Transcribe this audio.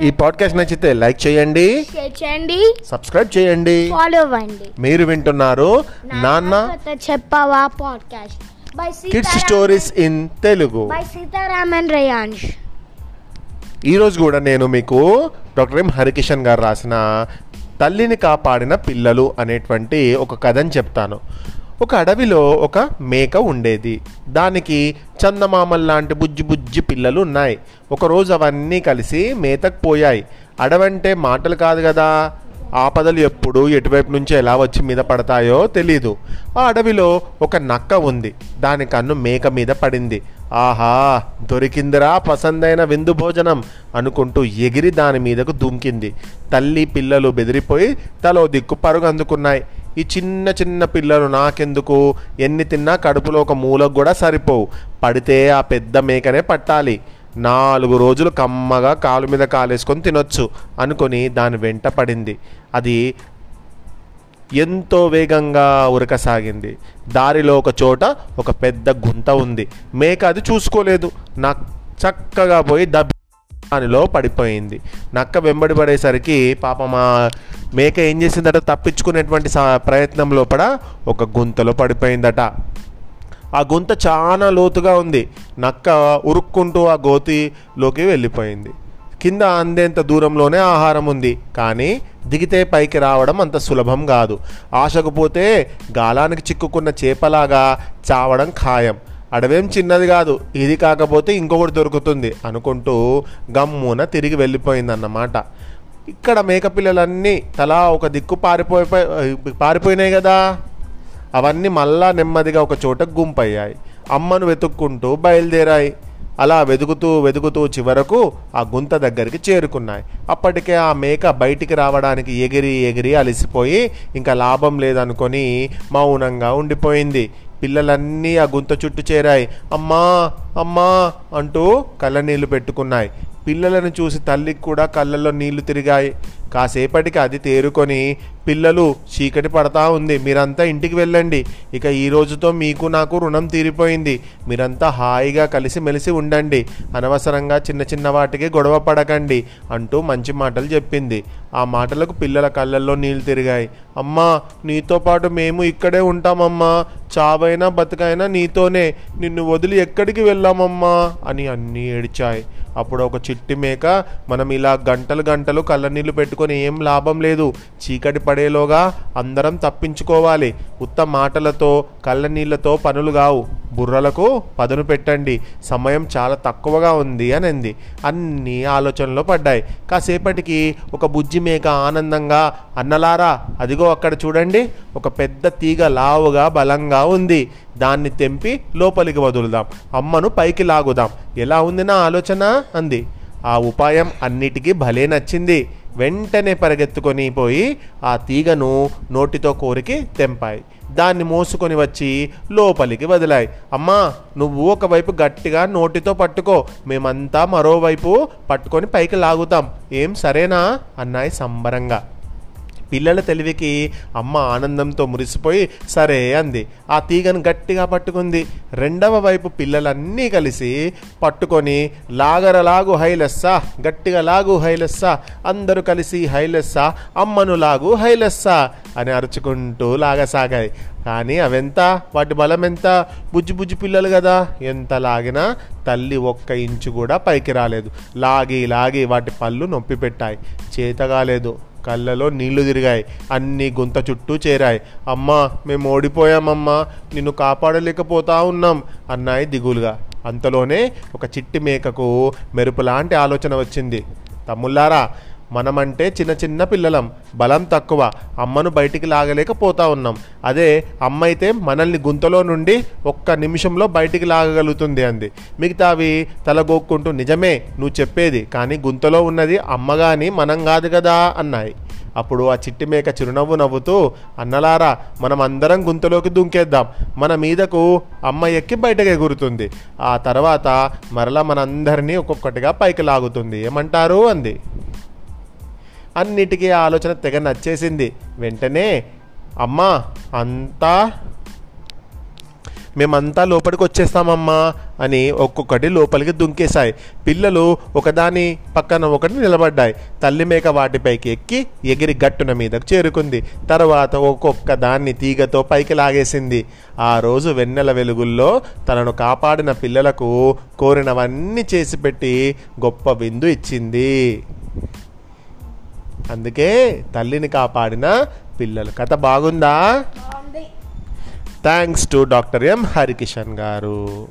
ఈ పాడ్కాస్ట్ నచ్చితే లైక్ చేయండి చేయండి సబ్స్క్రైబ్ చేయండి. ఫాలో అవ్వండి. మీరు వింటున్నారు నాన్న చెప్పవా podcast kids stories in Telugu by Seetharaman Reyansh. ఈరోజు కూడా నేను మీకు డాక్టర్ ఎం హరికిషన్ గారు రాసిన తల్లిని కాపాడిన పిల్లలు అనేటువంటి ఒక కథని చెప్తాను. ఒక అడవిలో ఒక మేక ఉండేది. దానికి చందమామల్లాంటి బుజ్జి బుజ్జి పిల్లలు ఉన్నాయి. ఒకరోజు అవన్నీ కలిసి మేతకు పోయాయి. అడవంటే మాటలు కాదు కదా ఆపదలు ఎప్పుడు ఎటువైపు నుంచి ఎలా వచ్చి మీద పడతాయో తెలీదు. ఆ అడవిలో ఒక నక్క ఉంది. దాని కన్ను మేక మీద పడింది. ఆహా దొరికిందిరా పసందైన విందు భోజనం అనుకుంటూ ఎగిరి దాని మీదకు దుంకింది. తల్లి పిల్లలు బెదిరిపోయి తలో దిక్కు పరుగు అందుకున్నాయి ఈ చిన్న చిన్న పిల్లలు నాకెందుకు? ఎన్ని తిన్నా కడుపులో ఒక మూలకు కూడా సరిపోవు. పడితే ఆ పెద్ద మేకనే పట్టాలి. నాలుగు రోజులు కమ్మగా కాలు మీద కాలేసుకొని తినొచ్చు అనుకొని దాని వెంట పడింది. అది ఎంతో వేగంగా ఉరకసాగింది. దారిలో ఒక చోట ఒక పెద్ద గుంత ఉంది. మేక అది చూసుకోలేదు. నాకు చక్కగా పోయి దబ్ దానిలో పడిపోయింది. నక్క వెంబడి పడేసరికి పాపమా మేక ఏం చేసిందట? తప్పించుకునేటువంటి సా- ప్రయత్నం లోపల ఒక గుంతలో పడిపోయిందట. ఆ గుంత చాలా లోతుగా ఉంది. నక్క ఉరుక్కుంటూ ఆ గోతిలోకి వెళ్ళిపోయింది. కింద అందేంత దూరంలోనే ఆహారం ఉంది. కానీ దిగితే పైకి రావడం అంత సులభం కాదు. ఆశకు పోతే గాలానికి చిక్కుకున్న చేపలాగా చావడం ఖాయం. అడవేం చిన్నది కాదు. ఇది కాకపోతే ఇంకొకటి దొరుకుతుంది అనుకుంటూ గమ్మున తిరిగి వెళ్ళిపోయిందన్నమాట. ఇక్కడ మేకపిల్లలన్నీ తలా ఒక దిక్కు పారిపోయి పారిపోయినాయి కదా. అవన్నీ మళ్ళా నెమ్మదిగా ఒక చోట గుంపయ్యాయి. అమ్మను వెతుక్కుంటూ బయలుదేరాయి. అలా వెతుకుతూ వెతుకుతూ చివరకు ఆ గుంత దగ్గరికి చేరుకున్నాయి. అప్పటికే ఆ మేక బయటికి రావడానికి ఎగిరి ఎగిరి అలసిపోయి ఇంకా లాభం లేదనుకొని మౌనంగా ఉండిపోయింది. పిల్లలన్నీ ఆ గుంత చుట్టూ చేరాయి. అమ్మా అమ్మా అంటూ కళ్ళనీళ్ళు పెట్టుకున్నాయి. పిల్లలను చూసి తల్లికి కూడా కళ్ళల్లో నీళ్ళు తిరిగాయి. కాసేపటికి అది తేరుకొని పిల్లలు చీకటి పడతా ఉంది. మీరంతా ఇంటికి వెళ్ళండి. ఇక ఈ రోజుతో మీకు నాకు రుణం తీరిపోయింది. మీరంతా హాయిగా కలిసి మెలిసి ఉండండి. అనవసరంగా చిన్న చిన్న వాటికి గొడవ పడకండి అంటూ మంచి మాటలు చెప్పింది. ఆ మాటలకు పిల్లల కళ్ళల్లో నీళ్ళు తిరిగాయి. అమ్మా నీతో పాటు మేము ఇక్కడే ఉంటామమ్మా. చావైనా బతుకైనా నీతోనే. నిన్ను వదిలి ఎక్కడికి వెళ్ళామమ్మా అని అన్నీ ఏడ్చాయి. అప్పుడు ఒక చిట్టి మేక మనం ఇలా గంటలు గంటలు కళ్ళనీళ్ళు పెట్టుకొని ఏం లాభం లేదు. చీకటి పడేలోగా అందరం తప్పించుకోవాలి. ఉత్త మాటలతో కళ్ళనీళ్ళతో పనులు కావు. బుర్రలకు పదును పెట్టండి. సమయం చాలా తక్కువగా ఉంది అని అంది అన్ని ఆలోచనలో పడ్డాయి. కాసేపటికి ఒక బుజ్జి మేక ఆనందంగా అన్నలారా అదిగో అక్కడ చూడండి. ఒక పెద్ద తీగ లావుగా బలంగా ఉంది. దాన్ని తెంపి లోపలికి వదులుదాం. అమ్మను పైకి లాగుదాం. ఎలా ఉంది నా ఆలోచన? అంది. ఆ ఉపాయం అన్నిటికీ భలే నచ్చింది. వెంటనే పరిగెత్తుకొని పోయి ఆ తీగను నోటితో కోరికి తెంపాయి. దాన్ని మోసుకొని వచ్చి లోపలికి వదిలాయి. అమ్మా నువ్వు ఒకవైపు గట్టిగా నోటితో పట్టుకో మేమంతా మరోవైపు పట్టుకొని పైకి లాగుతాం. ఏం సరేనా? అన్నాయి సంబరంగా. పిల్లల తెలివికి అమ్మ ఆనందంతో మురిసిపోయి సరే అంది. ఆ తీగను గట్టిగా పట్టుకుంది. రెండవ వైపు పిల్లలన్నీ కలిసి పట్టుకొని లాగరలాగు హైలెస్సా గట్టిగా లాగు హైలెస్సా అందరూ కలిసి హైలెస్సా అమ్మను లాగు హైలెస్సా అని అరుచుకుంటూ లాగసాగాయి. కానీ అవెంత? వాటి బలం ఎంత బుజ్జి బుజ్జి పిల్లలు కదా ఎంత లాగినా తల్లి ఒక్క ఇంచు కూడా పైకి రాలేదు. లాగి లాగి వాటి పళ్ళు నొప్పి పెట్టాయి చేతగాలేదు. కళ్ళలో నీళ్ళు తిరిగాయి. అన్ని గుంత చుట్టూ చేరాయి. అమ్మా మేము ఓడిపోయామమ్మా. నిన్ను కాపాడలేకపోతా ఉన్నాం అన్నాయి దిగులుగా. అంతలోనే ఒక చిట్టి మేకకు మెరుపు లాంటి ఆలోచన వచ్చింది. తమ్ముళ్ళారా మనమంటే చిన్న చిన్న పిల్లలం బలం తక్కువ అమ్మను బయటికి లాగలేకపోతా ఉన్నాం. అదే అమ్మ అయితే మనల్ని గుంతలో నుండి ఒక్క నిమిషంలో బయటికి లాగగలుగుతుంది అంది. మిగతావి తలగోక్కుంటూ నిజమే నువ్వు చెప్పేది కానీ గుంతలో ఉన్నది అమ్మగాని మనం కాదు కదా అన్నాయి. అప్పుడు ఆ చిట్టి మేక చిరునవ్వు నవ్వుతూ అన్నలారా మనం అందరం గుంతలోకి దుంకేద్దాం. మన మీదకు అమ్మ ఎక్కి బయటకు ఎగురుతుంది. ఆ తర్వాత మరలా మనందరినీ ఒక్కొక్కటిగా పైకి లాగుతుంది. ఏమంటారు? అంది. అన్నిటికీ ఆలోచన తెగ నచ్చేసింది. వెంటనే అమ్మా అంతా మేమంతా లోపలికి వచ్చేస్తామమ్మా అని ఒక్కొక్కటి లోపలికి దుంకేశాయి. పిల్లలు ఒకదాని పక్కన ఒకటి నిలబడ్డాయి. తల్లి మేక వాటిపైకి ఎక్కి ఎగిరి గట్టున మీదకు చేరుకుంది. తర్వాత ఒక్కొక్క దాన్ని తీగతో పైకి లాగేసింది. ఆ రోజు వెన్నెల వెలుగుల్లో తనను కాపాడిన పిల్లలకు కోరినవన్నీ చేసి పెట్టి గొప్ప విందు ఇచ్చింది. అందుకే తల్లిని కాపాడిన పిల్లలు. కథ బాగుందా? Thanks to doctor M Harikishan garu.